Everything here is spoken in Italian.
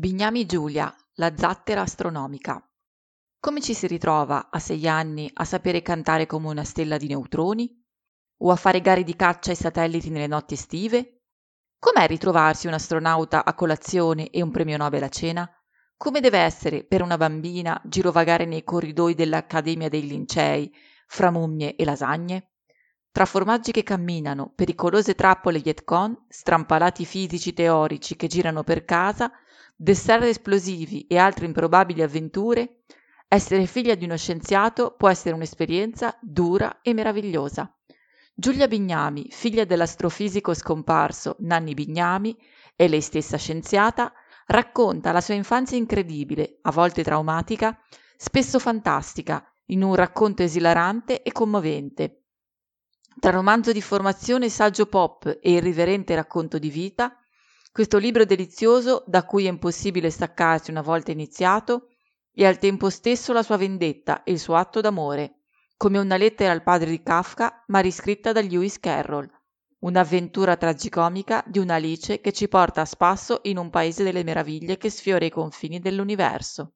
Bignami Giulia, la zattera astronomica. Come ci si ritrova a sei anni a sapere cantare come una stella di neutroni? O a fare gare di caccia ai satelliti nelle notti estive? Com'è ritrovarsi un astronauta a colazione e un premio Nobel a cena? Come deve essere per una bambina girovagare nei corridoi dell'Accademia dei Lincei, fra mummie e lasagne? Tra formaggi che camminano, pericolose trappole Yetcon, strampalati fisici teorici che girano per casa, dessert esplosivi e altre improbabili avventure, essere figlia di uno scienziato può essere un'esperienza dura e meravigliosa. Giulia Bignami, figlia dell'astrofisico scomparso Nanni Bignami e lei stessa scienziata, racconta la sua infanzia incredibile, a volte traumatica, spesso fantastica, in un racconto esilarante e commovente. Tra romanzo di formazione, saggio pop e irriverente racconto di vita, questo libro delizioso, da cui è impossibile staccarsi una volta iniziato, e al tempo stesso la sua vendetta e il suo atto d'amore, come una lettera al padre di Kafka, ma riscritta da Lewis Carroll, un'avventura tragicomica di un'Alice che ci porta a spasso in un paese delle meraviglie che sfiora i confini dell'universo.